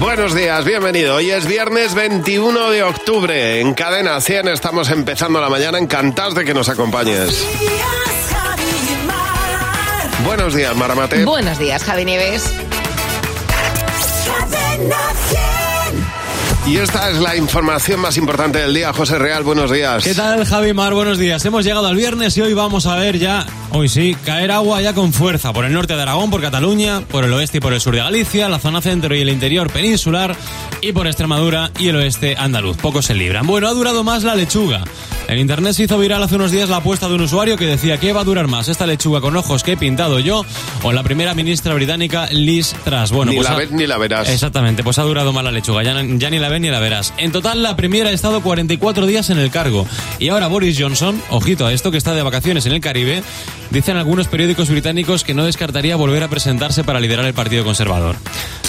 Buenos días, bienvenido. Hoy es viernes 21 de octubre. En Cadena 100 estamos empezando la mañana. Encantados de que nos acompañes. Buenos días, Maramate. Buenos días, Javi Nieves. Y esta es la información más importante del día. José Real, buenos días. ¿Qué tal, Javi Mar? Buenos días. Hemos llegado al viernes y hoy vamos a ver ya, hoy sí, caer agua ya con fuerza por el norte de Aragón, por Cataluña, por el oeste y por el sur de Galicia, la zona centro y el interior peninsular y por Extremadura y el oeste andaluz. Pocos se libran. Bueno, ha durado más la lechuga. En internet se hizo viral hace unos días la apuesta de un usuario que decía que va a durar más esta lechuga con ojos que he pintado yo o la primera ministra británica Liz Truss. Bueno, ni pues la ha- ves ni la verás. Exactamente, pues ha durado más la lechuga, ya, ya ni la ves ni la verás. En total, la primera ha estado 44 días en el cargo. Y ahora Boris Johnson, ojito a esto, que está de vacaciones en el Caribe, dicen algunos periódicos británicos que no descartaría volver a presentarse para liderar el Partido Conservador.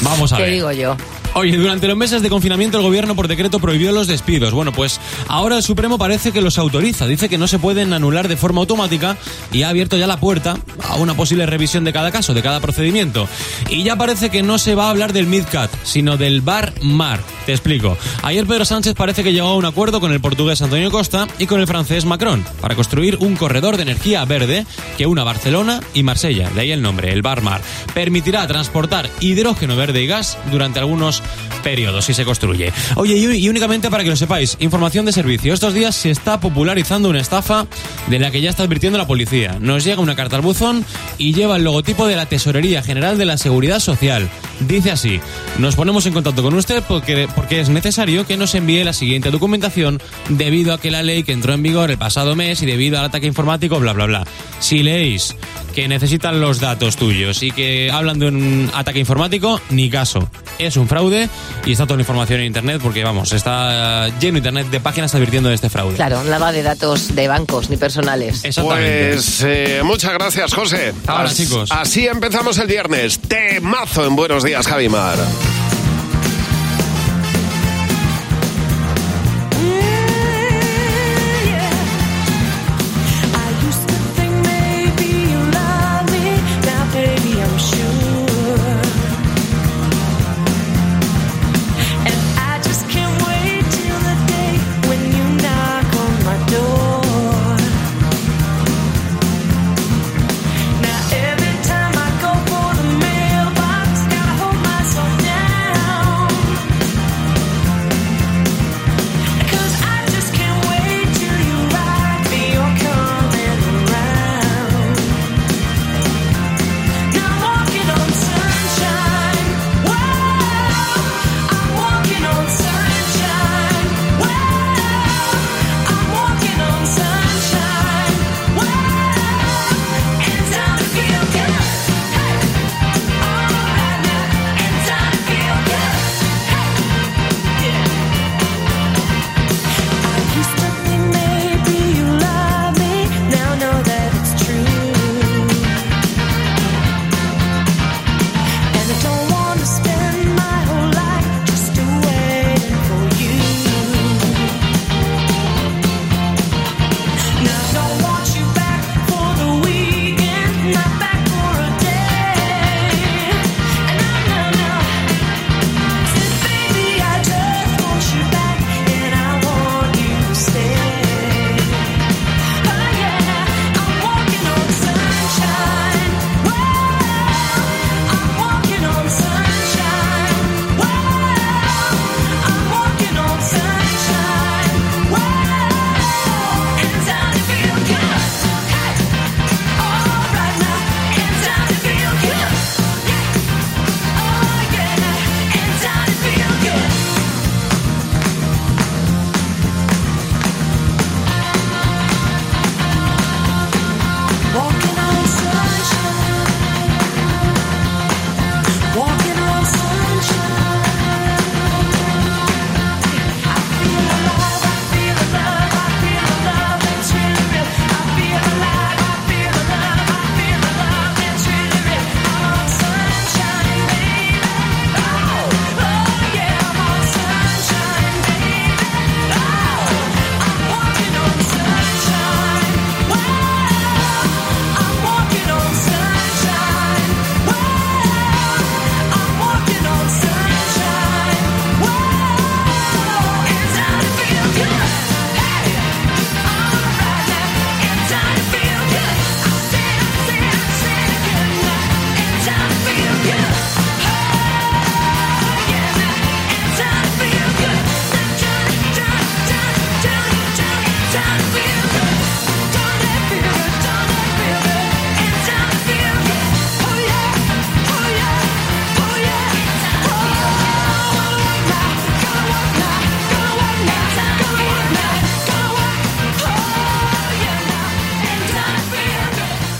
Vamos a ¿Qué ver. digo yo? Oye, durante los meses de confinamiento el gobierno por decreto prohibió los despidos. Bueno, pues ahora el Supremo parece que los autoriza. Dice que no se pueden anular de forma automática y ha abierto ya la puerta a una posible revisión de cada caso, de cada procedimiento. Y ya parece que no se va a hablar del MidCat, sino del Bar Mar. Te explico. Ayer Pedro Sánchez parece que llegó a un acuerdo con el portugués Antonio Costa y con el francés Macron para construir un corredor de energía verde que una Barcelona y Marsella, de ahí el nombre, el Bar Mar. Permitirá transportar hidrógeno verde y gas durante algunos periodos si se construye. Oye, y, únicamente para que lo sepáis, información de servicio. Estos días se está popularizando una estafa de la que ya está advirtiendo la policía. Nos llega una carta al buzón y lleva el logotipo de la Tesorería General de la Seguridad Social. Dice así, nos ponemos en contacto con usted porque, porque es necesario que nos envíe la siguiente documentación debido a que la ley que entró en vigor el pasado mes y debido al ataque informático, bla, bla, bla. Leéis que necesitan los datos tuyos y que hablan de un ataque informático, ni caso. Es un fraude y está toda la información en Internet porque, vamos, está lleno Internet de páginas advirtiendo de este fraude. Claro, nada de datos de bancos ni personales. Exactamente. Pues eh, muchas gracias, José. Ahora, As- chicos. Así empezamos el viernes. Temazo en Buenos Días, Javimar.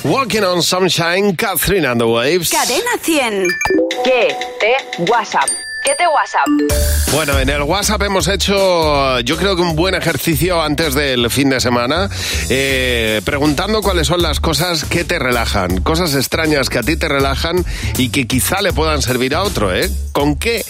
Walking on Sunshine, Catherine and the Waves. Cadena 100. ¿Qué te WhatsApp? ¿Qué te WhatsApp? Bueno, en el WhatsApp hemos hecho, yo creo que un buen ejercicio antes del fin de semana, eh, preguntando cuáles son las cosas que te relajan, cosas extrañas que a ti te relajan y que quizá le puedan servir a otro, ¿eh? ¿Con qué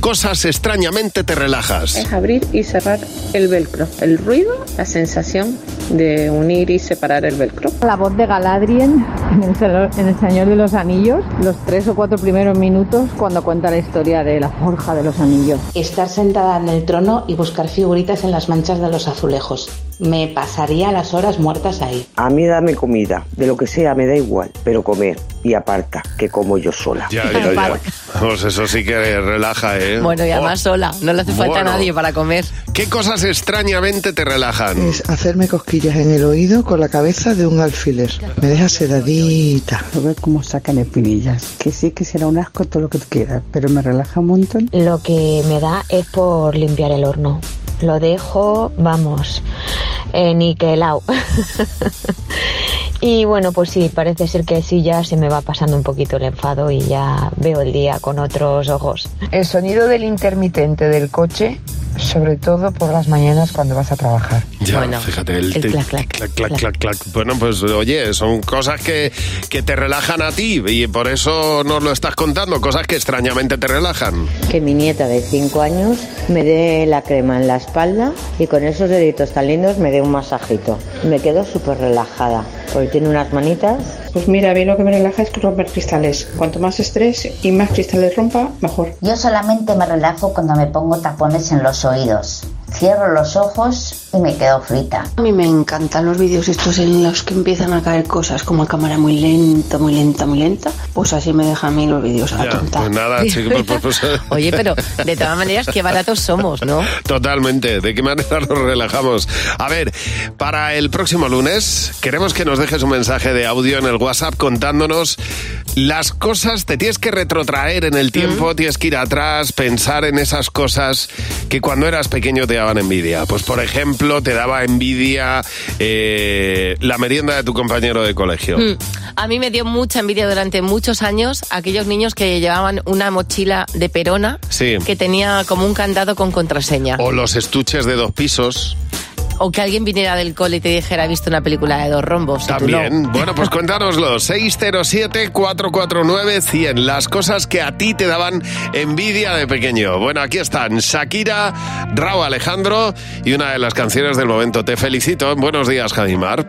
cosas extrañamente te relajas? es abrir y cerrar el velcro. El ruido, la sensación de unir y separar el velcro. La voz de Galadriel en el, Señor- en el Señor de los Anillos, los tres o cuatro primeros minutos cuando cuenta la historia de la forja de los anillos. Estar sentada en el trono y buscar figuritas en las manchas de los azulejos. Me pasaría las horas muertas ahí. A mí dame comida, de lo que sea, me da igual, pero comer y aparta, que como yo sola. Ya, ya, ya. Pues eso sí que relaja, ¿eh? Bueno, y además Oh, sola, no le hace falta Bueno. a nadie para comer. ¿Qué cosas extrañamente te relajan? Es hacerme cosquillas en el oído con la cabeza de un alfiler. Me deja sedadita. ver cómo sacan espinillas. Que sí que será un asco todo lo que tú quieras, pero me relaja un montón. Lo que me da es por limpiar el horno. Lo dejo, vamos, eh, niquelao. y bueno, pues sí, parece ser que sí ya se me va pasando un poquito el enfado y ya veo el día con otros ojos. El sonido del intermitente del coche, sobre todo por las mañanas cuando vas a trabajar. Ya, Bueno, fíjate, el, el te- clac, clac, clac, clac, clac, clac. Bueno, pues oye, son cosas que, que te relajan a ti y por eso nos lo estás contando, cosas que extrañamente te relajan. Que mi nieta de 5 años me dé la crema en la espalda y con esos deditos tan lindos me dé un masajito. Me quedo súper relajada porque tiene unas manitas. Pues mira, a mí lo que me relaja es romper cristales. Cuanto más estrés y más cristales rompa, mejor. Yo solamente me relajo cuando me pongo tapones en los oídos. Cierro los ojos y me quedo frita. A mí me encantan los vídeos estos en los que empiezan a caer cosas como a cámara muy lenta, muy lenta, muy lenta. Pues así me dejan a mí los vídeos a Ya, tonta. pues nada, chicos, pues, pues, Oye, pero de todas maneras, qué baratos somos, ¿no? Totalmente. ¿De qué manera nos relajamos? A ver, para el próximo lunes queremos que nos dejes un mensaje de audio en el WhatsApp contándonos las cosas. Te tienes que retrotraer en el tiempo, tienes que ir atrás, pensar en esas cosas que cuando eras pequeño te daban envidia. Pues por ejemplo, te daba envidia eh, la merienda de tu compañero de colegio. Mm. A mí me dio mucha envidia durante muchos años aquellos niños que llevaban una mochila de perona Sí. que tenía como un candado con contraseña. O los estuches de dos pisos. O que alguien viniera del cole y te dijera, he visto una película de dos rombos. tú no. También. Bueno, pues cuéntanoslo. 607-449-100. Las cosas que a ti te daban envidia de pequeño. Bueno, aquí están Shakira, Raúl Alejandro y una de las canciones del momento. Te felicito. Buenos días, Javimar.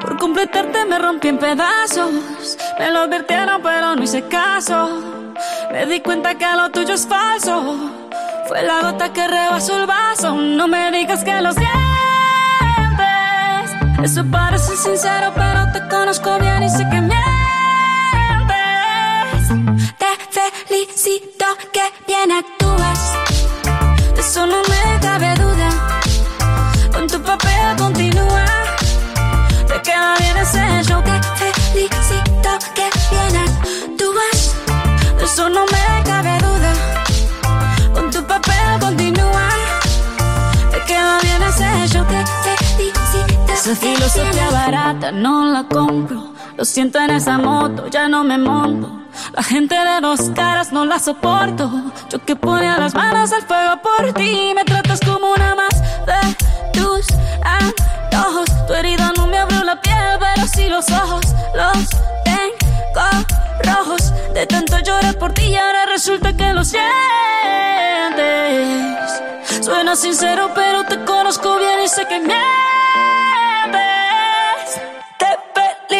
Por completarte me rompí en pedazos. Me lo advirtieron, pero no hice caso. Me di cuenta que lo tuyo es falso. Fue la gota que rebasó el vaso. No me digas que lo sientes. Eso parece sincero, pero te conozco bien y sé que mientes. Te felicito que bien actúas. De eso no me cabe duda. Con tu papel continúa. Te queda bien ese show que felicito que bien actúas. De eso no me cabe duda. Con tu papel continúa. Te queda bien ese show felicito. Esa filosofía barata no la compro. Lo siento en esa moto, ya no me monto. La gente de dos caras no la soporto. Yo que ponía las manos al fuego por ti. Me tratas como una más de tus antojos. Tu herida no me abrió la piel, pero sí los ojos. Los tengo rojos. De tanto llorar por ti y ahora resulta que lo sientes. Suena sincero, pero te conozco bien y sé que mientes.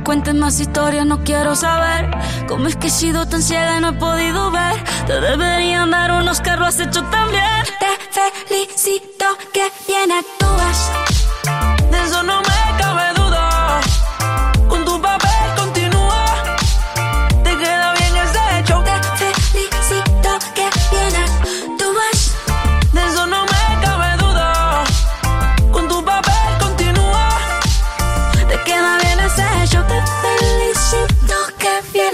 cuentes más historias, no quiero saber cómo es que he sido tan ciega y no he podido ver. Te deberían dar unos carros has hecho también. Te felicito que bien actúas.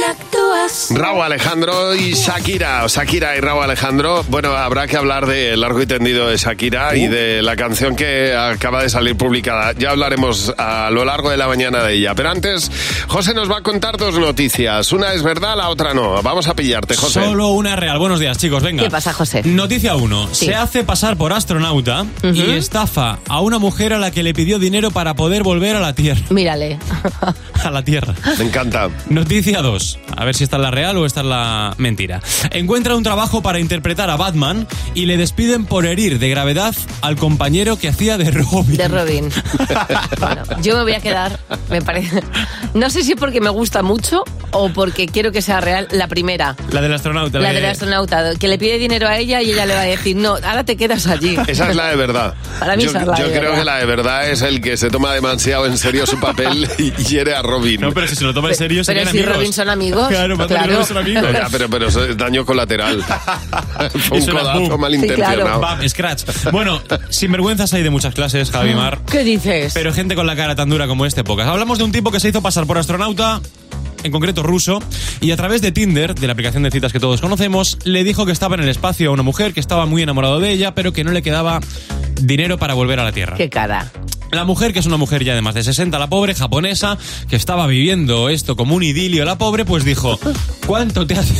Actúas. Raúl Alejandro y Shakira, Shakira y Raúl Alejandro. Bueno, habrá que hablar de largo y tendido de Shakira y de la canción que acaba de salir publicada. Ya hablaremos a lo largo de la mañana de ella. Pero antes, José nos va a contar dos noticias. Una es verdad, la otra no. Vamos a pillarte, José. Solo una real. Buenos días, chicos. Venga. ¿Qué pasa, José? Noticia 1. Sí. Se hace pasar por astronauta y estafa a una mujer a la que le pidió dinero para poder volver a la Tierra. Mírale. A la Tierra. Me encanta. Noticia 2. A ver si esta es la real o esta es la mentira. Encuentra un trabajo para interpretar a Batman y le despiden por herir de gravedad al compañero que hacía de Robin. De Robin. Bueno, yo me voy a quedar, me parece. No sé si porque me gusta mucho o porque quiero que sea real la primera. La del astronauta. La de- del astronauta, que le pide dinero a ella y ella le va a decir, no, ahora te quedas allí. Esa es la de verdad. Para mí yo esa es la yo de creo verdad. que la de verdad es el que se toma demasiado en serio su papel y hiere a Robin. No, pero si se lo toma en serio, Pero serían si amigos. Robin son amigos. Claro, claro. Robin son amigos. Ya, pero, pero eso es daño colateral. Fue un codazo malintencionado. Bam, scratch. Bueno, sinvergüenzas hay de muchas clases, Javi Mar. ¿Qué dices? Pero gente con la cara tan dura como este, pocas. Hablamos de un tipo que se hizo pasar por astronauta, en concreto ruso, y a través de Tinder, de la aplicación de citas que todos conocemos, le dijo que estaba en el espacio a una mujer, que estaba muy enamorado de ella, pero que no le quedaba dinero para volver a la Tierra. Qué cara. La mujer, que es una mujer ya de más de 60, la pobre japonesa, que estaba viviendo esto como un idilio, la pobre, pues dijo, ¿cuánto te hace,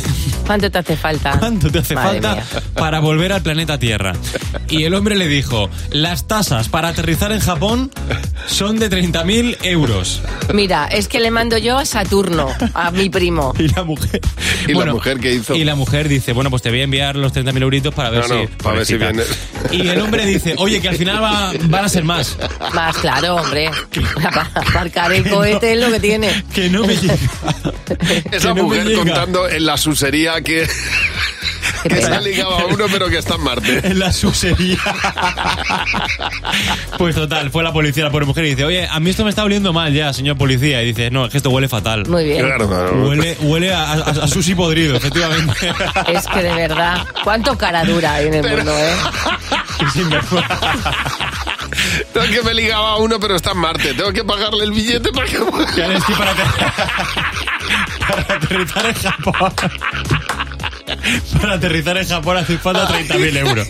¿Cuánto te hace falta? cuánto te hace Madre falta mía. para volver al planeta Tierra? Y el hombre le dijo, las tasas para aterrizar en Japón son de 30.000 euros. Mira, es que le mando yo a Saturno, a mi primo. Y la mujer... ¿Y la mujer qué hizo? Y la mujer dice, bueno, pues te voy a enviar los 30.000 euritos para ver No, no, si... para ver si viene. Y el hombre dice, oye, que al final va- van a ser más. Claro, hombre. Para aparcar el cohete es lo que tiene. Que no me llega. Esa no mujer llega. contando en la susería que, que se ha ligado a uno pero que está en Marte. En la susería. Pues total, fue la policía, la pobre mujer, y dice, oye, a mí esto me está oliendo mal ya, señor policía. Y dice, no, es que esto huele fatal. Muy bien. Claro, claro. Huele, huele a, a, a sushi podrido, efectivamente. Es que de verdad, cuánto cara dura hay en el mundo, ¿eh? Sinvergüenza. Es que me ligaba a uno pero está en Marte. Tengo que pagarle el billete para que... Ves que para, ater- para aterrizar en Japón. Para aterrizar en Japón hace falta 30.000 euros.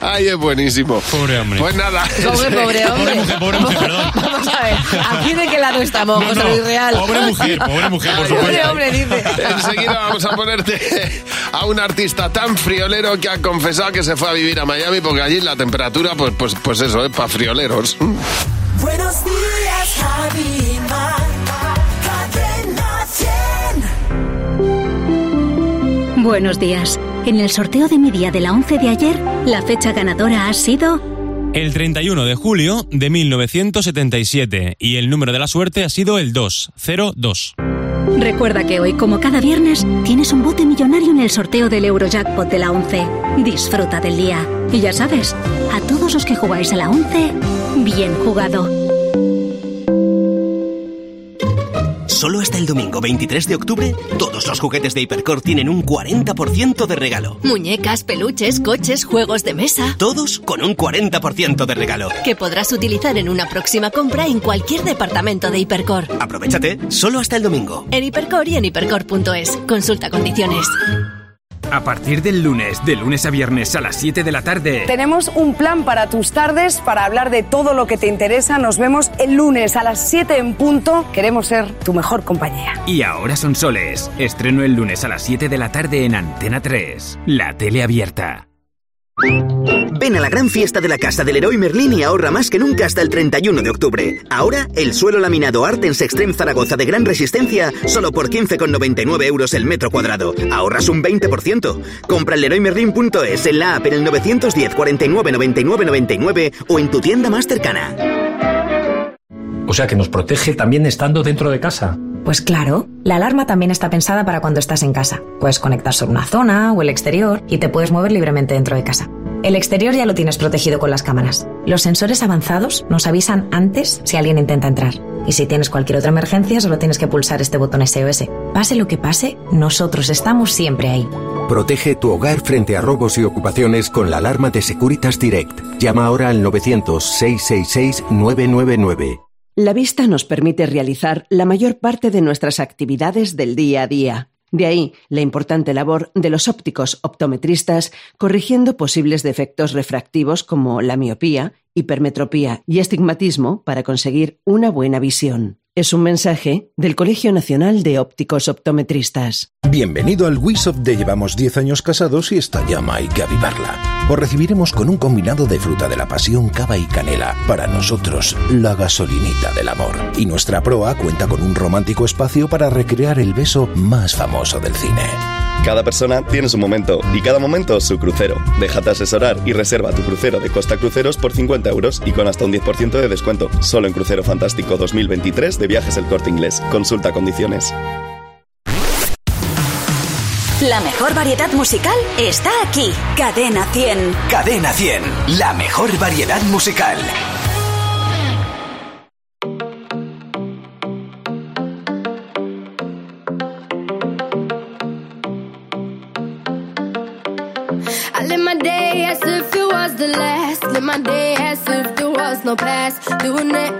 Ay, es buenísimo. Pobre hombre. Pues nada. Pobre, pobre hombre. Pobre mujer, pobre mujer, perdón. Vamos a ver, ¿aquí de qué lado estamos, No, José no, Luis Real? pobre mujer, pobre mujer, por Pobre supuesto. hombre, dice. Enseguida vamos a ponerte a un artista tan friolero que ha confesado que se fue a vivir a Miami porque allí la temperatura, pues, pues, pues eso, es para frioleros. Buenos días, Buenos días. En el sorteo de mi día de la 11 de ayer, la fecha ganadora ha sido El 31 de julio de 1977 y el número de la suerte ha sido el 202. Recuerda que hoy, como cada viernes, tienes un bote millonario en el sorteo del Eurojackpot de la 11. Disfruta del día. Y ya sabes, a todos los que jugáis a la 11, bien jugado. Solo hasta el domingo 23 de octubre, todos los juguetes de Hipercor tienen un 40% de regalo. Muñecas, peluches, coches, juegos de mesa. Todos con un 40% de regalo. Que podrás utilizar en una próxima compra en cualquier departamento de Hipercor. Aprovechate, solo hasta el domingo. En Hipercor y en hipercor.es. Consulta condiciones. A partir del lunes, de lunes a viernes a las 7 de la tarde. Tenemos un plan para tus tardes, para hablar de todo lo que te interesa. Nos vemos el lunes a las 7 en punto. Queremos ser tu mejor compañía. Y ahora son soles. Estreno el lunes a las 7 de la tarde en Antena 3. La tele abierta. Ven a la gran fiesta de la Casa del Leroy Merlin y ahorra más que nunca hasta el 31 de octubre. Ahora, el suelo laminado Artens Extreme Zaragoza de gran resistencia, solo por 15,99 euros el metro cuadrado. Ahorras un 20%. Compra en en la app en el 910 49 99 99 o en tu tienda más cercana. O sea que nos protege también estando dentro de casa. Pues claro, la alarma también está pensada para cuando estás en casa. Puedes conectar sobre una zona o el exterior y te puedes mover libremente dentro de casa. El exterior ya lo tienes protegido con las cámaras. Los sensores avanzados nos avisan antes si alguien intenta entrar. Y si tienes cualquier otra emergencia, solo tienes que pulsar este botón SOS. Pase lo que pase, nosotros estamos siempre ahí. Protege tu hogar frente a robos y ocupaciones con la alarma de Securitas Direct. Llama ahora al 900-666-999. La vista nos permite realizar la mayor parte de nuestras actividades del día a día. De ahí la importante labor de los ópticos optometristas corrigiendo posibles defectos refractivos como la miopía, hipermetropía y astigmatismo para conseguir una buena visión. Es un mensaje del Colegio Nacional de Ópticos Optometristas. Bienvenido al WISOP de Llevamos 10 años casados y esta llama hay que avivarla. Os recibiremos con un combinado de fruta de la pasión, cava y canela. Para nosotros, la gasolinita del amor. Y nuestra proa cuenta con un romántico espacio para recrear el beso más famoso del cine. Cada persona tiene su momento y cada momento su crucero. Déjate asesorar y reserva tu crucero de Costa Cruceros por 50 euros y con hasta un 10% de descuento. Solo en Crucero Fantástico 2023 de Viajes El Corte Inglés. Consulta condiciones. La mejor variedad musical está aquí. Cadena 100. Cadena 100, la mejor variedad musical. I live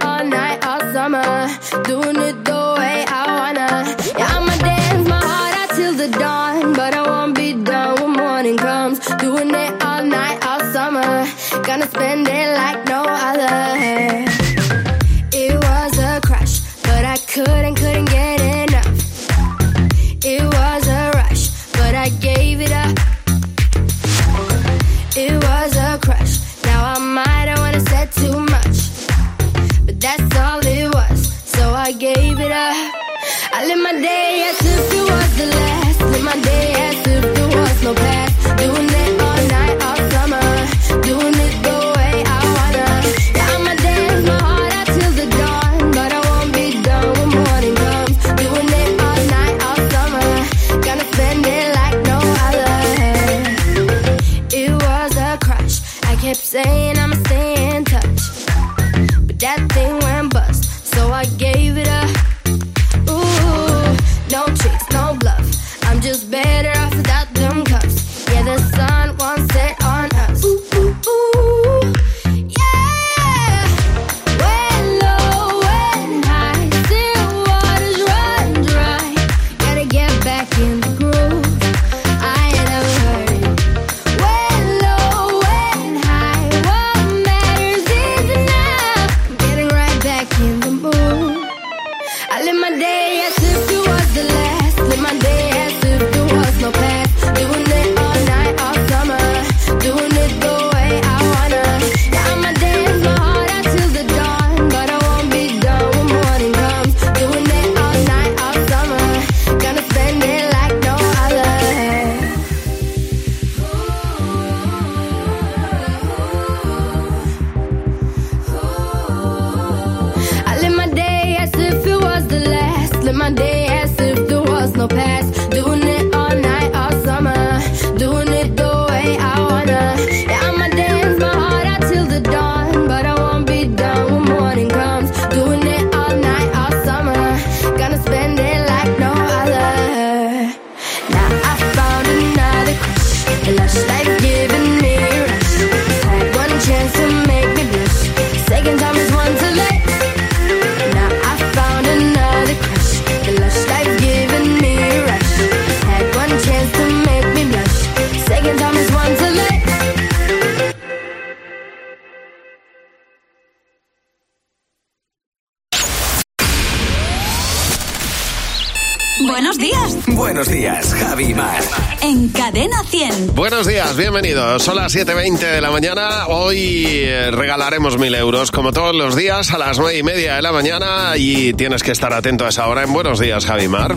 Son las 7.20 de la mañana. Hoy eh, regalaremos mil euros, como todos los días, a las nueve y media de la mañana. Y tienes que estar atento a esa hora en Buenos días, Javimar.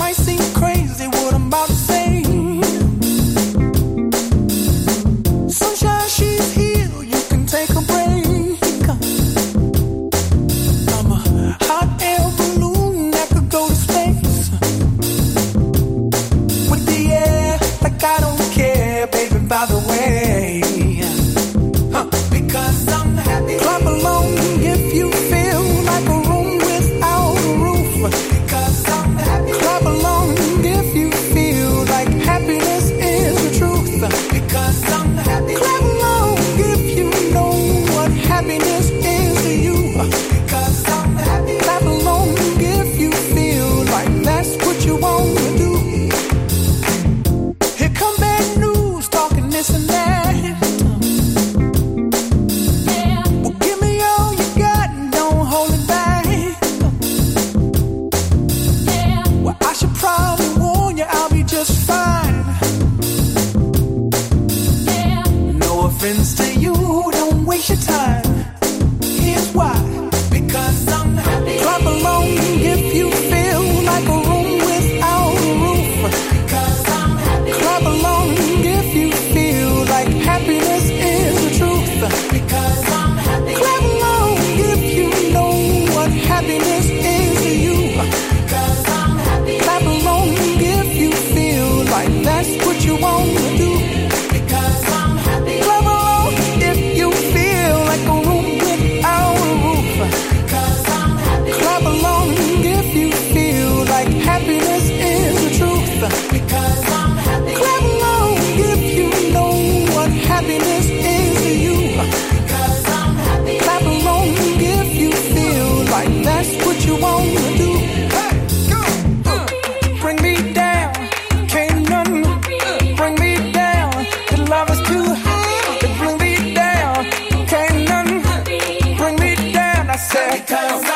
Cause. her.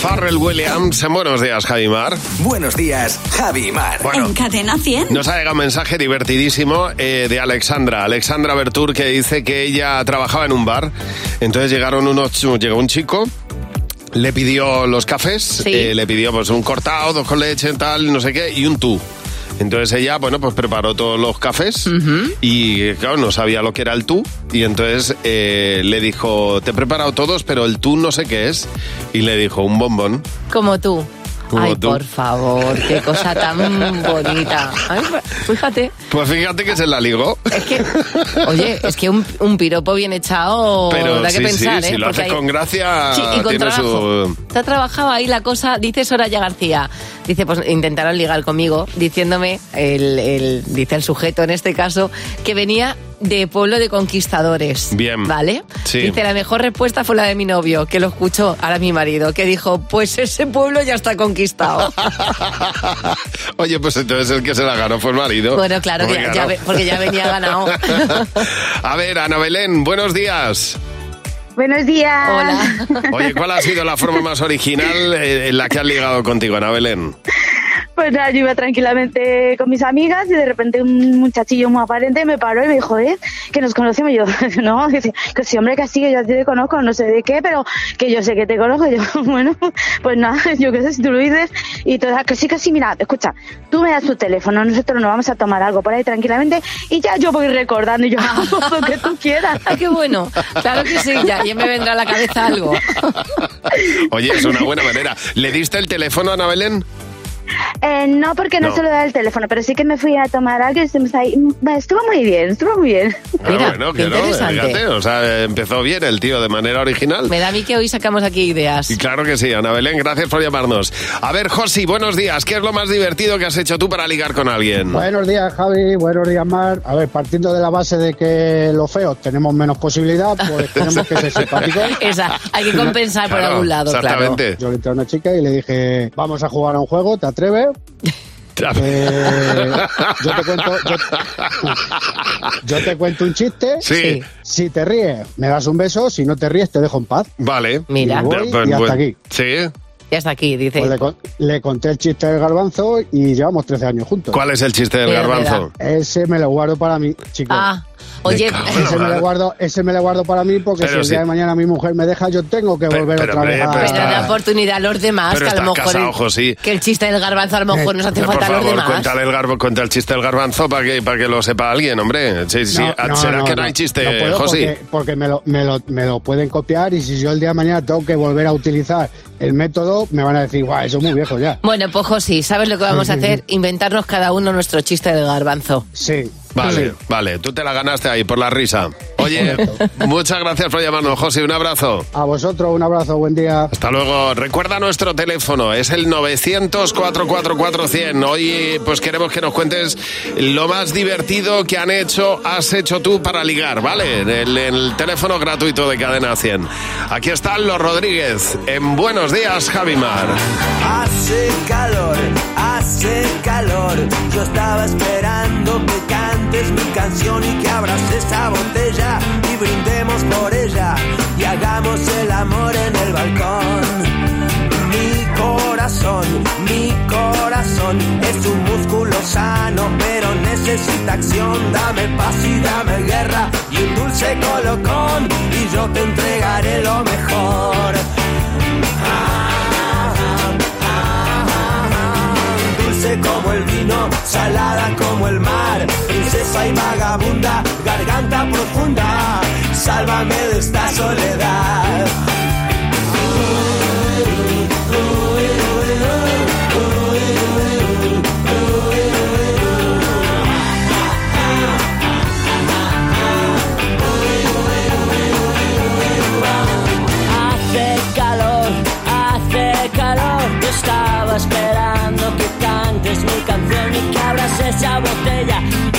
Farrell Williams. Buenos días, Javimar. Buenos días, Javi Mar. Bueno, En Cadena 100. Nos ha llegado un mensaje divertidísimo eh, de Alexandra. Alexandra Bertur que dice que ella trabajaba en un bar. Entonces llegaron unos, llegó un chico. Le pidió los cafés, eh, le pidió pues un cortado, dos con leche, tal, no sé qué, y un tú. Entonces ella, bueno, pues preparó todos los cafés y claro, no sabía lo que era el tú. Y entonces eh, le dijo, te he preparado todos, pero el tú no sé qué es. Y le dijo, un bombón. Como tú. Como Ay, tú. por favor, qué cosa tan bonita. Ay, fíjate. Pues fíjate que se la ligó. Es que, oye, es que un, un piropo bien echado Pero da que sí, pensar, sí, ¿eh? si lo Porque haces con gracia, Sí, y con tiene trabajo. su... Ha trabajado ahí la cosa, dice Soraya García. Dice, pues intentaron ligar conmigo, diciéndome, el, el- dice el sujeto en este caso, que venía de pueblo de conquistadores. Bien. ¿Vale? Sí. Dice, la mejor respuesta fue la de mi novio, que lo escuchó, ahora mi marido, que dijo, pues ese pueblo ya está conquistado. Oye, pues entonces el que se la ganó fue el marido. bueno, claro, que ya- ya porque ya venía ganado. A ver, Ana Belén, buenos días. Buenos días. Hola. Oye, ¿cuál ha sido la forma más original eh, en la que has ligado contigo, Ana Belén? Pues nada, yo iba tranquilamente con mis amigas y de repente un muchachillo muy aparente me paró y me dijo, ¿eh? Que nos conocemos. Y yo, no, dice, que sí, hombre, que sí, que yo a ti te conozco, no sé de qué, pero que yo sé que te conozco. Y yo, bueno, pues nada, yo qué sé, si tú lo dices. Y todas, que sí, que sí, mira, escucha, tú me das tu teléfono, nosotros nos vamos a tomar algo por ahí tranquilamente y ya yo voy recordando y yo, lo que tú quieras. Ay, qué bueno. Claro que sí, ya, ya me vendrá a la cabeza algo. Oye, es una buena manera. ¿Le diste el teléfono a Ana Belén? Eh, no, porque no, No. se lo da el teléfono, pero sí que me fui a tomar algo y estuvimos ahí. Mm, Estuvo muy bien, estuvo muy bien. Ah, bueno, qué que no, interesante. fíjate, o sea, empezó bien el tío de manera original. Me da a mí que hoy sacamos aquí ideas. Y claro que sí, Ana Belén, gracias por llamarnos. A ver, Josi, buenos días. ¿Qué es lo más divertido que has hecho tú para ligar con alguien? Buenos días, Javi. Buenos días, Mar. A ver, partiendo de la base de que los feos tenemos menos posibilidad, pues tenemos que ser simpáticos. Esa, hay que compensar por algún lado, claro. Yo le entré a una chica y le dije, vamos a jugar a un juego, ¿te atreves? Eh, yo te cuento yo, yo te cuento un chiste Sí. si te ríes me das un beso si no te ríes te dejo en paz Vale. Mira. y, Pues, y hasta pues, aquí Sí. Y hasta aquí, dice. Pues le, con- le conté el chiste del garbanzo y llevamos 13 años juntos ¿Cuál es el chiste del garbanzo? ese me lo guardo para mí chicos Ah, oye, ese me, lo guardo, ese me lo guardo para mí porque Pero si el sí. día de mañana mi mujer me deja, yo tengo que volver pero, otra vez a... pero da oportunidad a los demás, Pero que a lo mejor. casado, el- que el chiste del garbanzo a lo mejor nos hace Por falta a los demás. cuéntale el, garbo, cuenta el chiste del garbanzo para que, para que lo sepa alguien, hombre. Sí, sí. No, no, ¿Será no, que no, no. hay chiste, No puedo José? Porque, porque me, lo, me, lo, me lo pueden copiar y si yo el día de mañana tengo que volver a utilizar el método, me van a decir, guau, eso es muy viejo ya. Bueno, pues José, ¿sabes lo que vamos a hacer? Inventarnos cada uno nuestro chiste del garbanzo. Sí. Vale, vale. Tú te la ganaste ahí por la risa. Oye, muchas gracias por llamarnos, José. Un abrazo. A vosotros, un abrazo, buen día. Hasta luego. Recuerda nuestro teléfono, es el 900-444-100. Hoy pues queremos que nos cuentes lo más divertido que han hecho, has hecho tú para ligar, ¿vale? En el, en el teléfono gratuito de Cadena 100. Aquí están los Rodríguez. En Buenos Días, Javimar. Hace calor, hace calor. Yo estaba esperando que cantes mi canción y que abras esa botella y brindemos por ella y hagamos el amor en el balcón. Mi corazón, mi corazón es un músculo sano, pero necesita acción. Dame paz y dame guerra y un dulce colocón y yo te entregaré lo mejor. Como el vino, salada como el mar, princesa y vagabunda, garganta profunda, sálvame de esta soledad. Cantes mi canción y que abras esa botella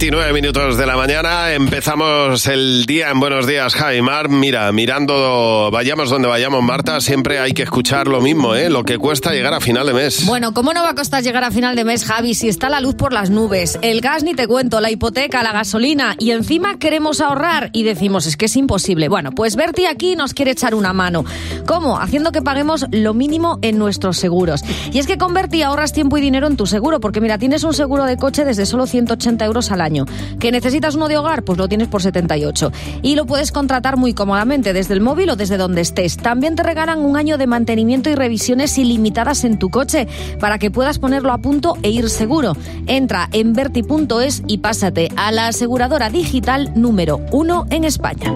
7.29 minutos de la mañana. Empezamos el día en Buenos Días, Jaimar. Mira, mirando, vayamos donde vayamos, Marta, siempre hay que escuchar lo mismo, ¿eh? Lo que cuesta llegar a final de mes. Bueno, ¿cómo no va a costar llegar a final de mes, Javi, si está la luz por las nubes? El gas ni te cuento, la hipoteca, la gasolina y encima queremos ahorrar y decimos, es que es imposible. Bueno, pues Berti aquí nos quiere echar una mano. ¿Cómo? Haciendo que paguemos lo mínimo en nuestros seguros. Y es que con Berti ahorras tiempo y dinero en tu seguro, porque mira, tienes un seguro de coche desde solo 180 euros al año. ¿Que necesitas uno de hogar? Pues lo tienes por 78. Y lo puedes contratar muy cómodamente desde el móvil o desde donde estés. También te regalan un año de mantenimiento y revisiones ilimitadas en tu coche para que puedas ponerlo a punto e ir seguro. Entra en verti.es y pásate a la aseguradora digital número uno en España.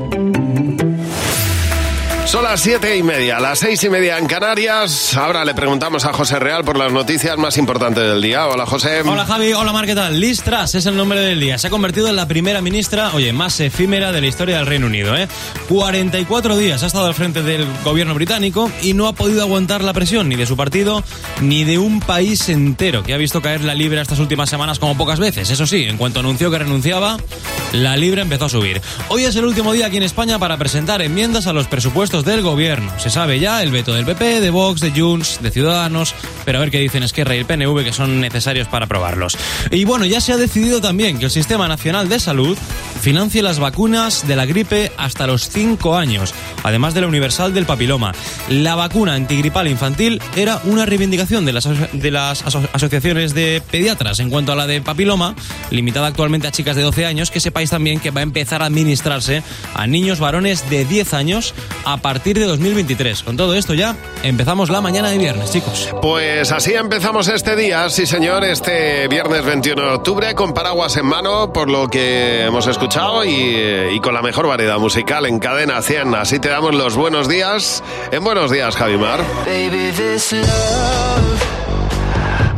Son las siete y media, las seis y media en Canarias. Ahora le preguntamos a José Real por las noticias más importantes del día. Hola, José. Hola Javi, hola Mar, ¿qué tal? Es el nombre del día. Se ha convertido en la primera ministra, oye, más efímera de la historia del Reino Unido, ¿eh? 44 días ha estado al frente del gobierno británico y no ha podido aguantar la presión ni de su partido ni de un país entero que ha visto caer la libra estas últimas semanas como pocas veces. Eso sí, en cuanto anunció que renunciaba, la libra empezó a subir. Hoy es el último día aquí en España para presentar enmiendas a los presupuestos del gobierno. Se sabe ya el veto del PP, de Vox, de Junts, de Ciudadanos, pero a ver qué dicen Esquerra y el PNV que son necesarios para aprobarlos. Y bueno, ya se ha decidido también que el Sistema Nacional de Salud financie las vacunas de la gripe hasta los 5 años, además de la universal del papiloma. La vacuna antigripal infantil era una reivindicación de las, de las aso- asociaciones de pediatras en cuanto a la de papiloma, limitada actualmente a chicas de 12 años, que sepáis también que va a empezar a administrarse a niños varones de 10 años a partir de 2023. Con todo esto ya empezamos la mañana de viernes, chicos. Pues así empezamos este día, sí señor, este viernes 21 de octubre, con paraguas en mano, por lo que hemos escuchado, y, y con la mejor variedad musical en cadena 100. Así te damos los buenos días. En buenos días, Javimar. Baby, this love,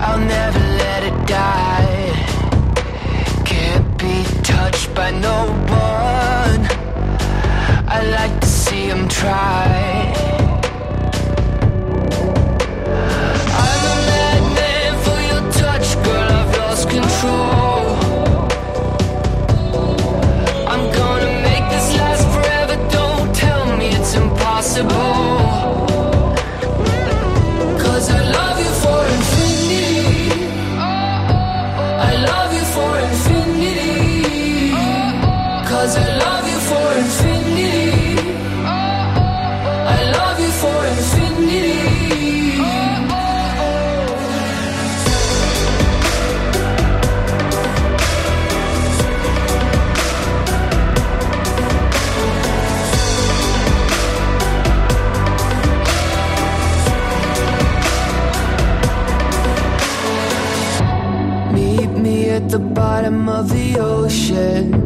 I'll never let it die. by no one. I like to see him try. I'm a madman for your touch, girl, I've lost control. I'm gonna make this last forever, don't tell me it's impossible. Cause I love you for infinity. Oh, oh, oh. I love you for infinity. Meet me at the bottom of the ocean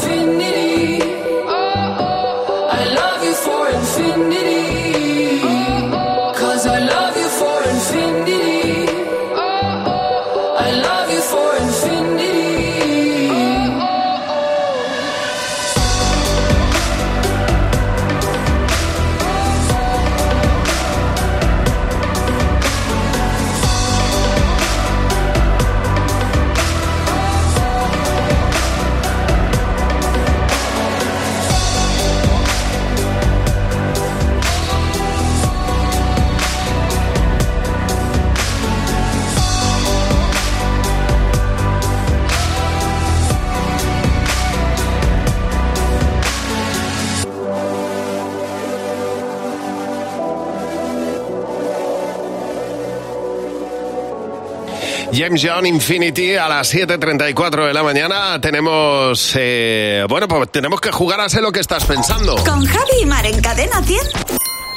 James John Infinity a las 7.34 de la mañana. Tenemos, eh, bueno, pues tenemos que jugar a sé lo que estás pensando. Con Javi y Mar en Cadena 100.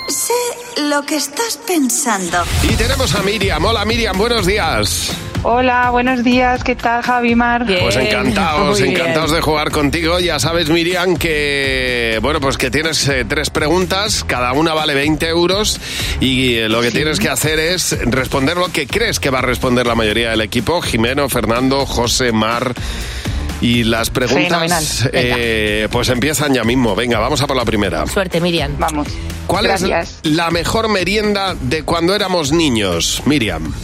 Sé lo que estás pensando. Y tenemos a Miriam. Hola Miriam, buenos días. Hola, buenos días. ¿Qué tal, Javi Mar? Pues encantados, encantados de jugar contigo. Ya sabes, Miriam, que bueno, pues que tienes eh, tres preguntas, cada una vale 20 euros y eh, lo que tienes que hacer es responder lo que crees que va a responder la mayoría del equipo. Jimeno, Fernando, José, Mar. Y las preguntas eh, pues empiezan ya mismo. Venga, vamos a por la primera. Suerte, Miriam. Vamos. ¿Cuál Gracias. es la mejor merienda de cuando éramos niños, Miriam?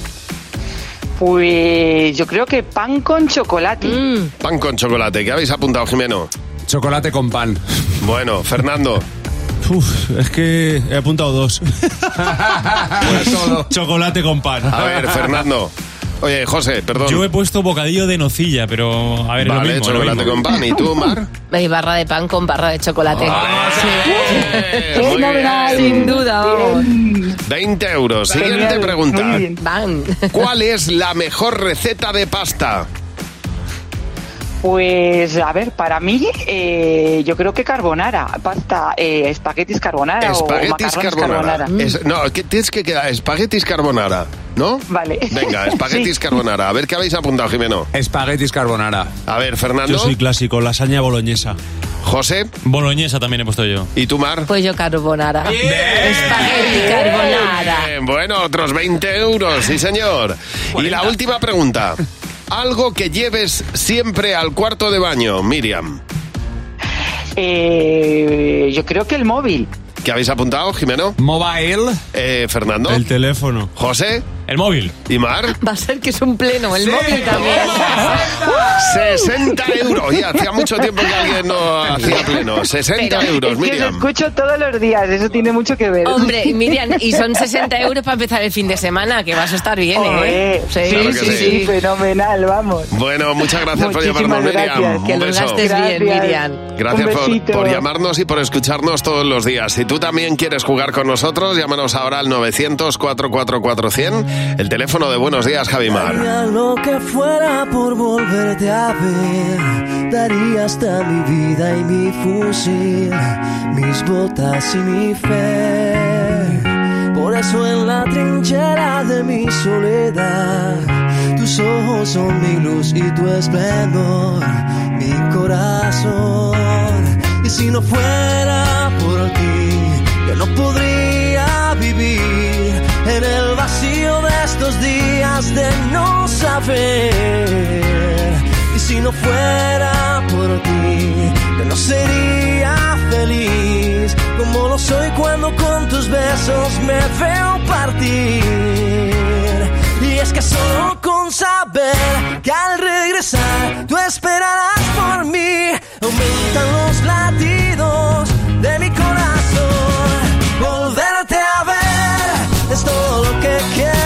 Pues yo creo que pan con chocolate. Mm. Pan con chocolate. ¿Qué habéis apuntado, Jimeno? Chocolate con pan. Bueno, Fernando. Uf, es que he apuntado dos. Chocolate con pan. A ver, Fernando. Oye, José, perdón. Yo he puesto bocadillo de nocilla, pero a ver, es lo Vale, mismo, lo chocolate mismo. con pan. ¿Y tú, Mar? Y barra de pan con barra de chocolate. Sí. Muy bien. Sin duda, vamos. 20 euros. Siguiente pregunta. muy bien. Van. ¿Cuál es la mejor receta de pasta? Pues a ver, para mí eh, yo creo que carbonara, pasta, eh, espaguetis carbonara Espaguetis o carbonara. carbonara. Es- no, ¿qué tienes que quedar? Espaguetis carbonara, ¿no? Vale. Venga, espaguetis Sí. carbonara. A ver qué habéis apuntado, Jimeno. Espaguetis carbonara. A ver, Fernando. Yo soy clásico, lasaña boloñesa. José. Boloñesa también he puesto yo. ¿Y tú, Mar? Pues yo carbonara. Espagueti carbonara. Bien, bueno, otros 20 euros, sí señor. Y la última pregunta. Algo que lleves siempre al cuarto de baño, Miriam. Eh, yo creo que el móvil. ¿Qué habéis apuntado, Jimeno? Mobile. Eh, Fernando. El teléfono. José. El móvil. ¿Y Mar? Va a ser que es un pleno, el móvil también. 60 euros. Oye, hacía mucho tiempo que alguien no hacía pleno. 60 Pero euros, es que os Miriam. escucho todos los días, eso tiene mucho que ver. Hombre, Miriam, y son 60 euros para empezar el fin de semana, que vas a estar bien, ¿eh? sí, Claro sí, sí. sí, fenomenal, vamos. Bueno, muchas gracias por Muchísimas llamarnos, Miriam. gracias. Que Un beso. gastes bien, Gracias. Miriam. Gracias por, por llamarnos y por escucharnos todos los días. Si tú también quieres jugar con nosotros, llámanos ahora al 900-444-100, el teléfono de Buenos Días, Javimar. Daría lo que fuera por volverte a ver. Daría hasta mi vida y mi fusil, mis botas y mi fe. Por eso en la trinchera de mi soledad, tus ojos son mi luz y tu esplendor, mi corazón. Y si no fuera por ti, yo no podría vivir en el estos días de no saber. Y si no fuera por ti, yo no sería feliz como lo soy cuando con tus besos me veo partir. Y es que solo con saber que al regresar tú esperarás por mí, aumentan los latidos de mi corazón. Volverte a ver es todo lo que quiero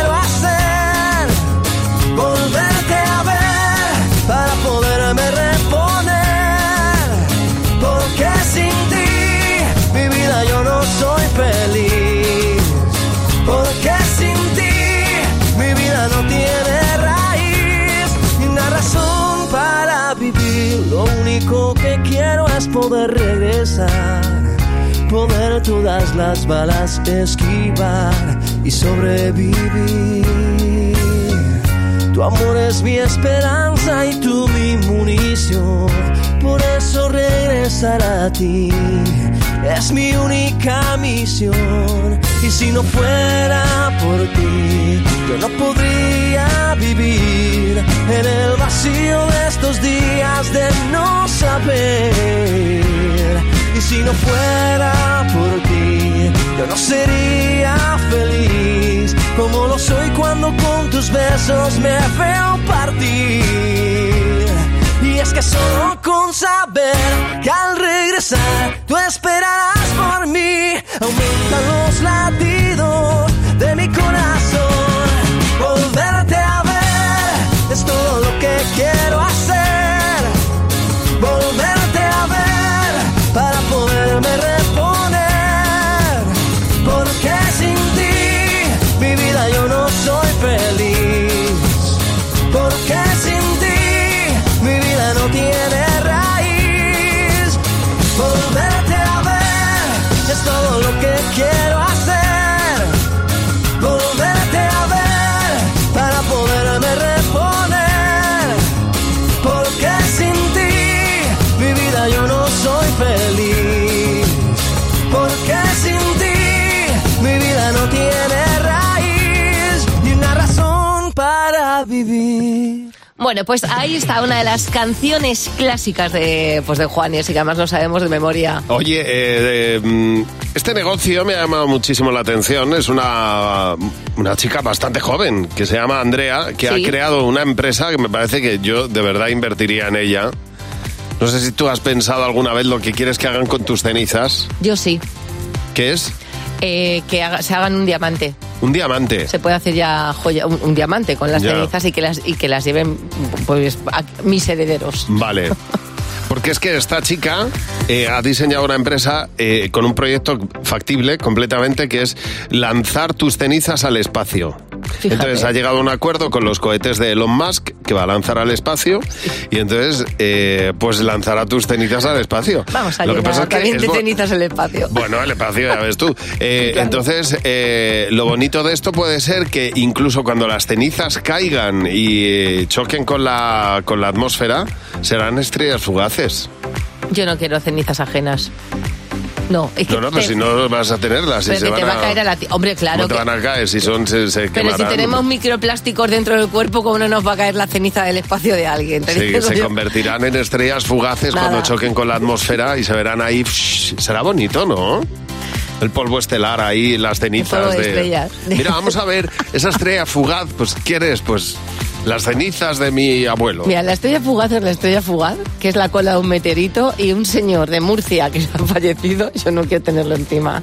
todas las balas esquivar y sobrevivir. Tu amor es mi esperanza y tú mi munición, por eso regresar a ti es mi única misión. Y si no fuera por ti, yo no podría vivir en el vacío de estos días de no saber. Si no fuera por ti, yo no sería feliz como lo soy cuando con tus besos me veo partir. Y es que solo con saber que al regresar tú esperarás por mí, aumentan los latidos Bueno, pues ahí está una de las canciones clásicas de, pues de Juanes y que además no sabemos de memoria. Oye, eh, eh, mm, este negocio me ha llamado muchísimo la atención. Es una, una chica bastante joven que se llama Andrea, que Sí. ha creado una empresa que me parece que yo de verdad invertiría en ella. No sé si tú has pensado alguna vez lo que quieres que hagan con tus cenizas. Yo sí, ¿Qué es? eh, que haga- se hagan un diamante. Un diamante. Se puede hacer ya joya, un, un diamante con las Ya. cenizas y que las, y que las lleven pues, a mis herederos. Vale. Porque es que esta chica eh, ha diseñado una empresa eh, con un proyecto factible completamente que es lanzar tus cenizas al espacio. Fíjate. Entonces ha llegado a un acuerdo con los cohetes de Elon Musk que va a lanzar al espacio y entonces eh, pues lanzará tus cenizas al espacio. Vamos a Lo que pasa es que también es cenizas el espacio. bueno, el espacio, ya ves tú. Eh, Claro. Entonces, eh, lo bonito de esto puede ser que incluso cuando las cenizas caigan y choquen con la, con la atmósfera, serán estrellas fugaces. Yo no quiero cenizas ajenas. No, es que No, no, pero te- si no vas a tenerlas. Si pero se que van te va a caer a la Hombre, claro ¿Cómo te van a caer? Si son, se, se Pero si tenemos microplásticos dentro del cuerpo, ¿cómo no nos va a caer la ceniza del espacio de alguien? Sí, se yo. convertirán en estrellas fugaces Nada. cuando choquen con la atmósfera y se verán ahí. psh, será bonito, ¿no? El polvo estelar ahí, las cenizas polvo de de. estrellas. Mira, vamos a ver esa estrella fugaz. Pues, ¿quieres? Pues las cenizas de mi abuelo. Mira, la estrella fugaz es la estrella fugaz, que es la cola de un meteorito, y un señor de Murcia que se ha fallecido, yo no quiero tenerlo encima.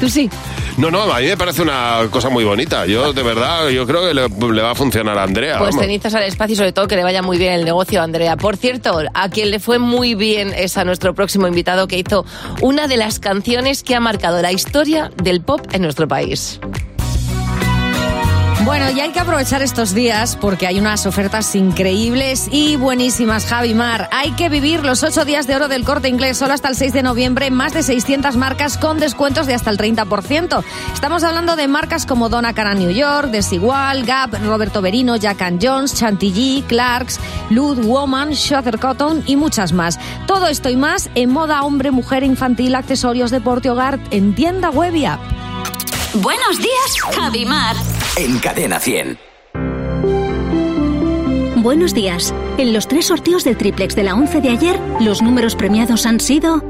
Tú sí. No, no, a mí me parece una cosa muy bonita. Yo, de verdad, yo creo que le, le va a funcionar a Andrea. Pues vamos. cenizas al espacio y sobre todo que le vaya muy bien el negocio, Andrea. Por cierto, a quien le fue muy bien es a nuestro próximo invitado que hizo una de las canciones que ha marcado la historia del pop en nuestro país. Bueno, y hay que aprovechar estos días porque hay unas ofertas increíbles y buenísimas, Javi Mar. Hay que vivir los ocho días de oro del corte inglés solo hasta el 6 de noviembre, más de 600 marcas con descuentos de hasta el 30%. Estamos hablando de marcas como Donna Cara New York, Desigual, Gap, Roberto Berino, Jack and Jones, Chantilly, Clarks, Lud Woman, Shother Cotton y muchas más. Todo esto y más en moda, hombre, mujer, infantil, accesorios, deporte, hogar, en tienda web y app. Buenos días, Javi Mar. En Cadena 100. Buenos días. En los tres sorteos del triplex de la 11 de ayer, los números premiados han sido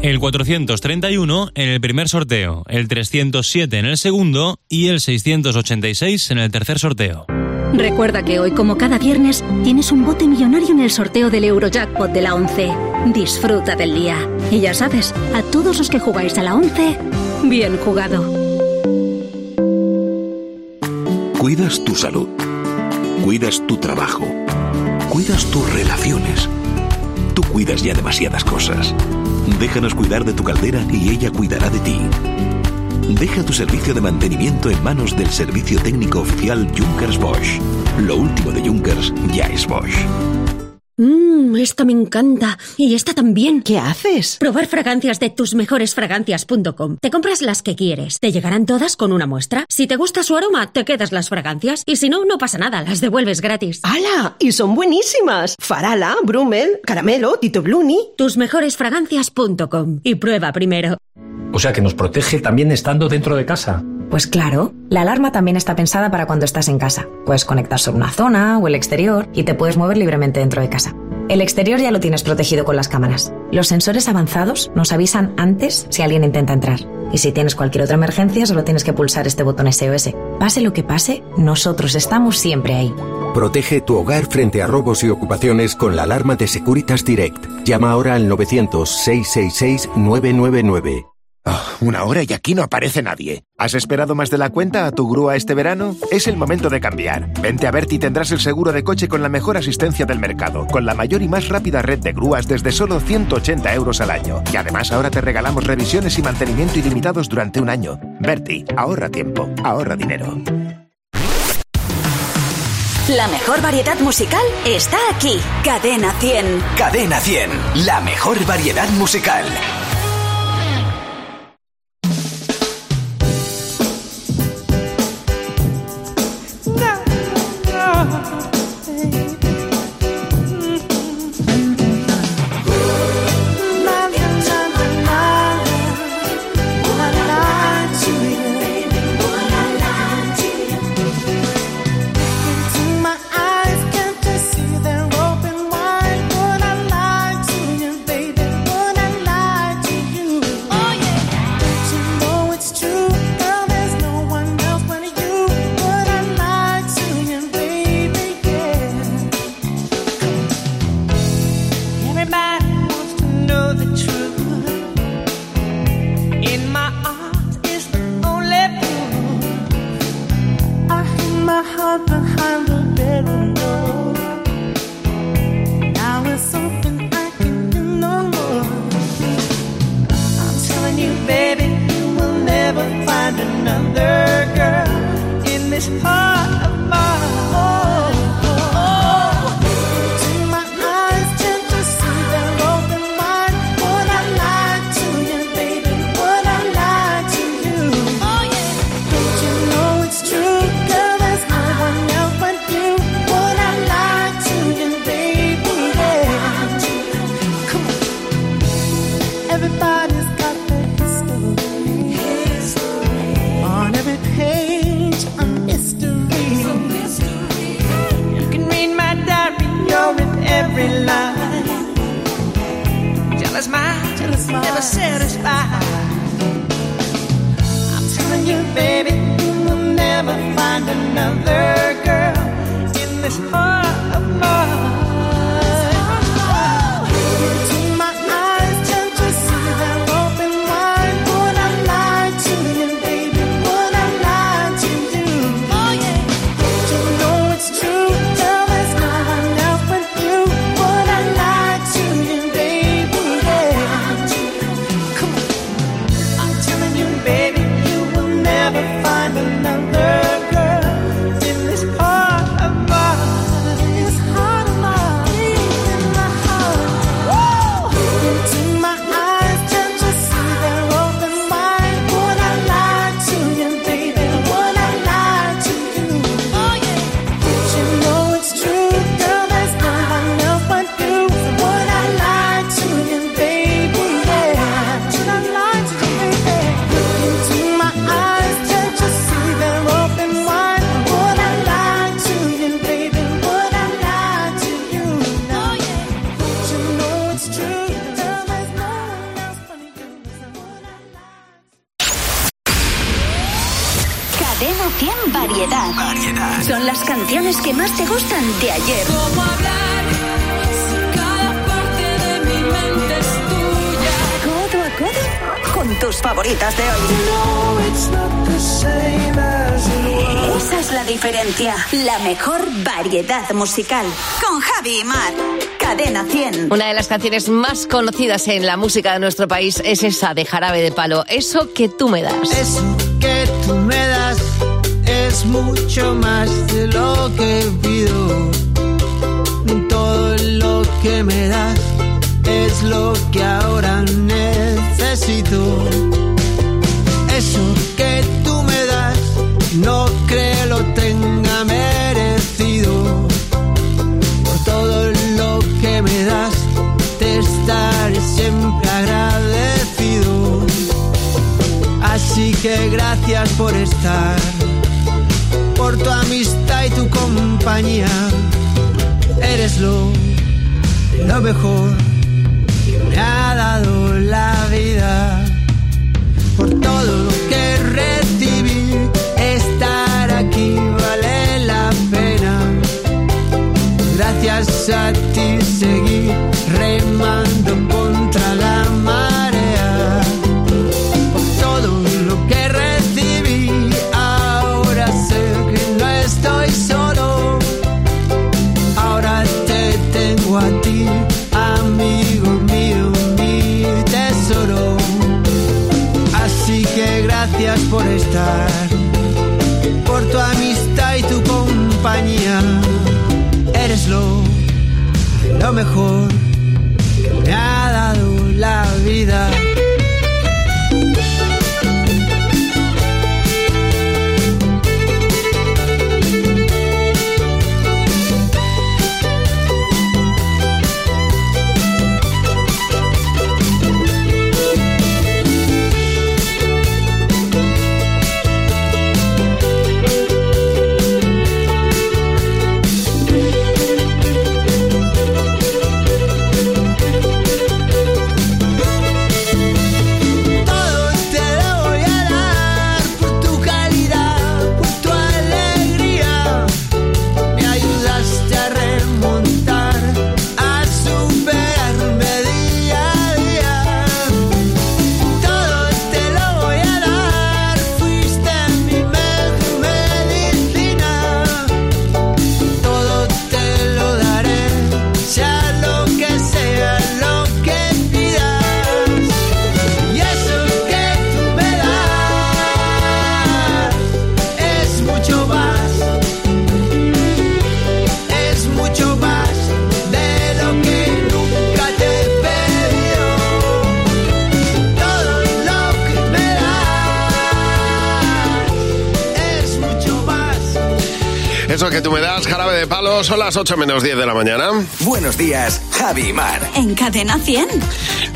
El 431 en el primer sorteo, el 307 en el segundo y el 686 en el tercer sorteo. Recuerda que hoy, como cada viernes, tienes un bote millonario en el sorteo del Eurojackpot de la 11. Disfruta del día. Y ya sabes, a todos los que jugáis a la 11, bien jugado. Cuidas tu salud. Cuidas tu trabajo. Cuidas tus relaciones. Tú cuidas ya demasiadas cosas. Déjanos cuidar de tu caldera y ella cuidará de ti. Deja tu servicio de mantenimiento en manos del servicio técnico oficial Junkers Bosch. Lo último de Junkers ya es Bosch. Mmm, esta me encanta. Y esta también. ¿Qué haces? Probar fragancias de tusmejoresfragancias.com. Te compras las que quieres. Te llegarán todas con una muestra. Si te gusta su aroma, te quedas las fragancias. Y si no, no pasa nada, las devuelves gratis. ¡Hala! Y son buenísimas. Farala, Brummel, Caramelo, Tito Bluni. Tusmejoresfragancias.com. Y prueba primero. O sea que nos protege también estando dentro de casa. Pues claro, la alarma también está pensada para cuando estás en casa. Puedes conectar sobre una zona o el exterior y te puedes mover libremente dentro de casa. El exterior ya lo tienes protegido con las cámaras. Los sensores avanzados nos avisan antes si alguien intenta entrar. Y si tienes cualquier otra emergencia, solo tienes que pulsar este botón SOS. Pase lo que pase, nosotros estamos siempre ahí. Protege tu hogar frente a robos y ocupaciones con la alarma de Securitas Direct. Llama ahora al 900-666-999. Ah, una hora y aquí no aparece nadie. ¿Has esperado más de la cuenta a tu grúa este verano? Es el momento de cambiar. Vente a Berti y tendrás el seguro de coche con la mejor asistencia del mercado, con la mayor y más rápida red de grúas desde solo 180 euros al año. Y además ahora te regalamos revisiones y mantenimiento ilimitados durante un año. Berti, ahorra tiempo, ahorra dinero. La mejor variedad musical está aquí. Cadena 100. Cadena 100. La mejor variedad musical. tus favoritas de hoy. Esa es la diferencia. La mejor variedad musical. Con Javi y Mar. Cadena 100. Una de las canciones más conocidas en la música de nuestro país es esa de Jarabe de Palo. Eso que tú me das. Eso que tú me das es mucho más de lo que pido. Todo lo que me das es lo que ahora necesito necesito. Eso que tú me das, no creo lo tenga merecido. Por todo lo que me das, te estaré siempre agradecido. Así que gracias por estar, por tu amistad y tu compañía. Eres lo mejor ha dado la vida. Por todo lo que recibí, estar aquí vale la pena. Gracias a ti seguí remando contra por tu amistad y tu compañía. Eres lo, lo mejor que me ha dado la vida. Son las 8 menos 10 de la mañana. Buenos días, Javi y Mar. En Cadena 100.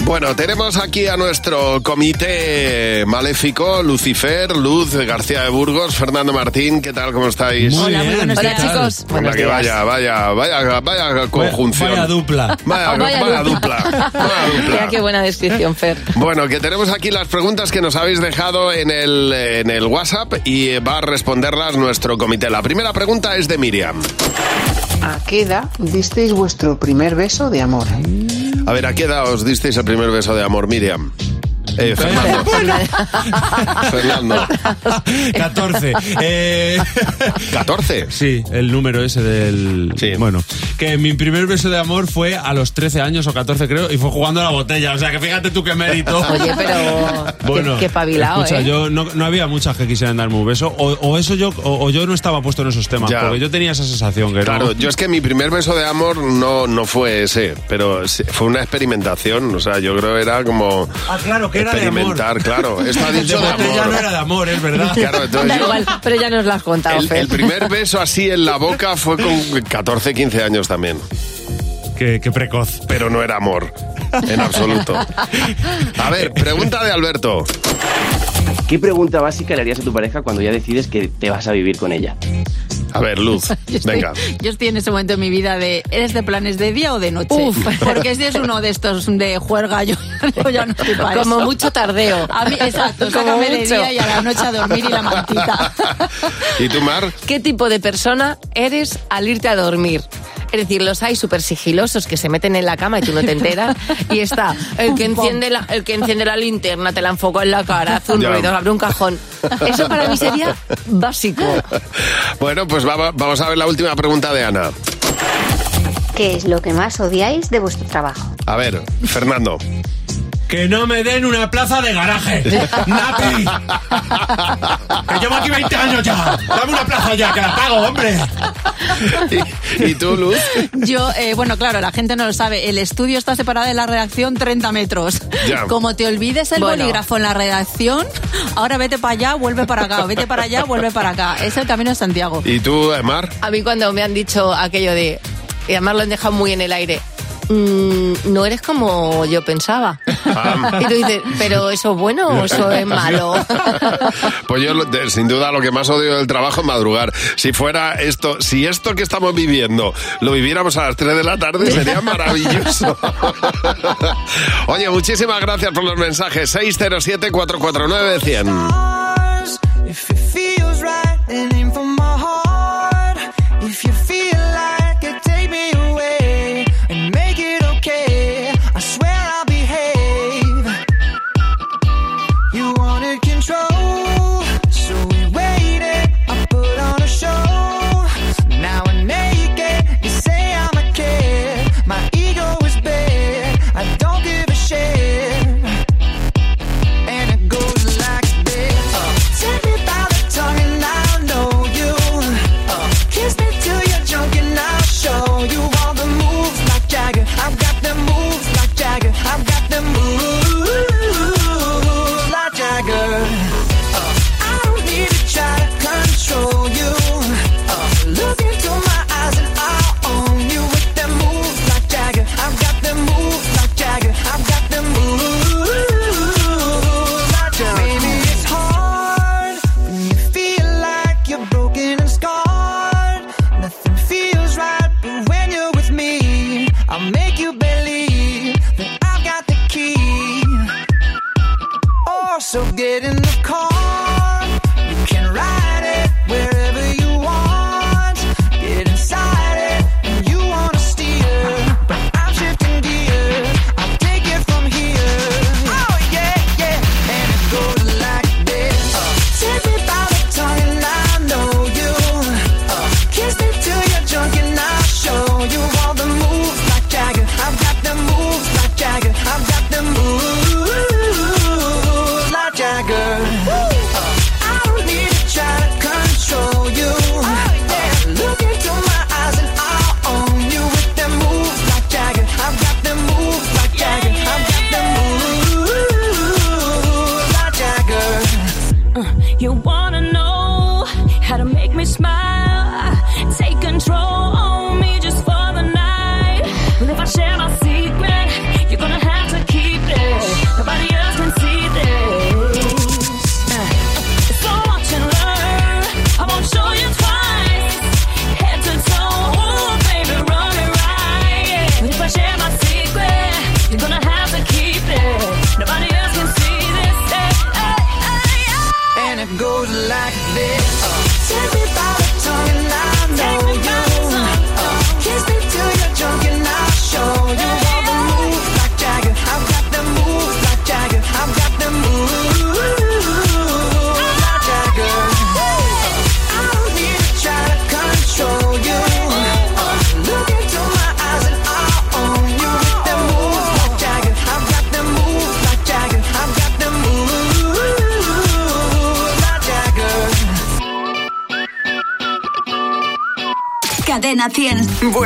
Bueno, tenemos aquí a nuestro comité maléfico, Lucifer, Luz García de Burgos, Fernando Martín, ¿qué tal? ¿Cómo estáis? Hola, muy buenos ¿qué días, chicos. Hola, Buenos que vaya, vaya, vaya, vaya conjunción. Vaya dupla. Vaya, Vaya vaya dupla. dupla. Vaya dupla. Mira qué buena descripción, Fer. Bueno, que tenemos aquí las preguntas que nos habéis dejado en el, en el WhatsApp y va a responderlas nuestro comité. La primera pregunta es de Miriam. ¿A qué edad disteis vuestro primer beso de amor? A ver, ¿a qué edad os disteis el primer beso de amor, Miriam? Eh, Fernando. Fernando. 14. Eh, 14. Sí, el número ese del... Bueno, que mi primer beso de amor fue a los 13 años o 14 creo y fue jugando a la botella. O sea, que fíjate tú qué mérito. Oye, pero Bueno, qué, qué pabilao, escucha, ¿eh? yo no, no había muchas que quisieran darme un beso o, o eso yo o, o yo no estaba puesto en esos temas Ya. porque yo tenía esa sensación que Claro, no. yo es que mi primer beso de amor no, no fue ese, pero fue una experimentación. O sea, yo creo era como Ah, claro, que era de amor. experimentar, claro. Esto ha de dicho de amor. no era de amor, es verdad. Claro, entonces Da yo- igual, pero ya nos lo has contado, el, Fer. el primer beso así en la boca fue con 14, 15 años también. Qué, qué precoz. Pero no era amor, en absoluto. A ver, pregunta de Alberto. ¿Qué pregunta básica le harías a tu pareja cuando ya decides que te vas a vivir con ella? A ver, Luz, Yo estoy, venga. yo estoy en ese momento en mi vida de, ¿eres de planes de día o de noche? Uf. Porque si es uno de estos de juerga, yo, yo ya no estoy para Como eso. mucho tardeo. A mí, exacto, Como sácame de mucho. día y a la noche a dormir y la mantita. ¿Y tú, Mar? ¿Qué tipo de persona eres al irte a dormir? Es decir, los hay súper sigilosos que se meten en la cama y tú no te enteras. Y está el que enciende la, el que enciende la linterna, te la enfoca en la cara, hace un Ya. ruido, abre un cajón. Eso para mí sería básico. Bueno, pues va- vamos a ver la última pregunta de Ana. ¿Qué es lo que más odiáis de vuestro trabajo? A ver, Fernando. Que no me den una plaza de garaje. ¡Nati! ¡Que llevo aquí 20 años ya! ¡Dame una plaza ya, que la pago, hombre! ¿Y, y tú, Luz? Yo, eh, bueno, claro, la gente no lo sabe. El estudio está separado de la redacción 30 metros. Ya. Como te olvides el Bueno. bolígrafo en la redacción, ahora vete para allá, vuelve para acá. o Vete para allá, vuelve para acá. Es el camino de Santiago. ¿Y tú, Mar? A mí cuando me han dicho aquello de, y además lo han dejado muy en el aire, mmm, no eres como yo pensaba. Ah. Y tú dices, pero eso es bueno o eso es malo. Pues yo, sin duda, lo que más odio del trabajo es madrugar. Si fuera esto, si esto que estamos viviendo lo viviéramos a las 3 de la tarde, sería maravilloso. Oye, muchísimas gracias por los mensajes. 607-449-100. If you feel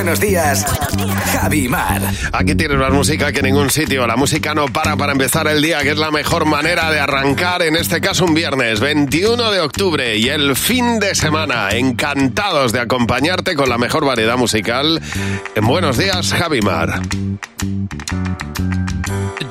Buenos días, Javi Mar. Aquí tienes más música que en ningún sitio. La música no para para empezar el día, que es la mejor manera de arrancar, en este caso un viernes, 21 de octubre y el fin de semana. Encantados de acompañarte con la mejor variedad musical en Buenos días, Javi Mar.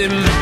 in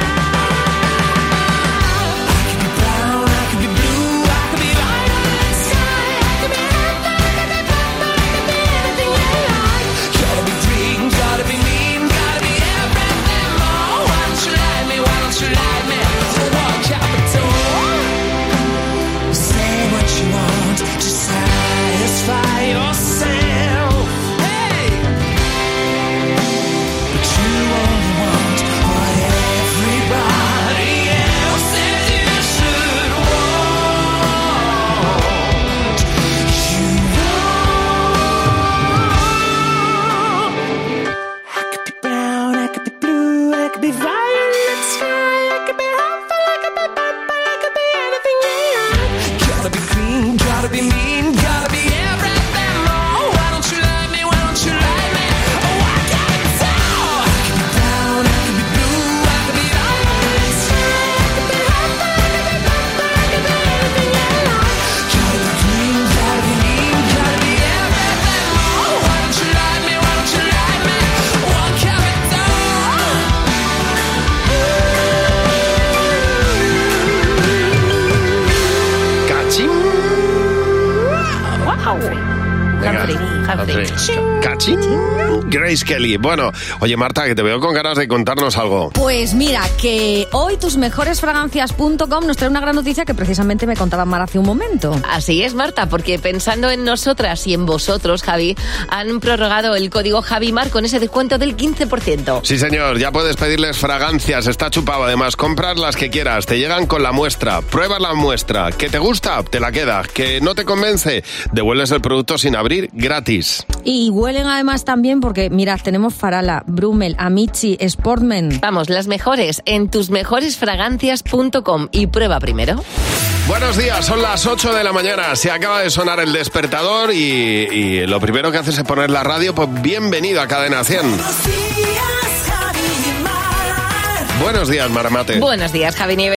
Kelly. Bueno, oye Marta, que te veo con ganas de contarnos algo. Pues mira, que hoy tusmejoresfragancias.com nos trae una gran noticia que precisamente me contaba Mar hace un momento. Así es, Marta, porque pensando en nosotras y en vosotros, Javi, han prorrogado el código JaviMar con ese descuento del 15%. Sí, señor, ya puedes pedirles fragancias, está chupado. Además, comprar las que quieras, te llegan con la muestra. Prueba la muestra. ¿Que te gusta? Te la queda. ¿Que no te convence? Devuelves el producto sin abrir gratis. Y huelen además también porque, tenemos Farala, Brummel, Amici, Sportman. Vamos, las mejores en tusmejoresfragancias.com y prueba primero. Buenos días, son las 8 de la mañana. Se acaba de sonar el despertador y, y lo primero que haces es poner la radio. Pues bienvenido a Cadena 100. Buenos días, Maramate. Buenos días, Javi Nieves.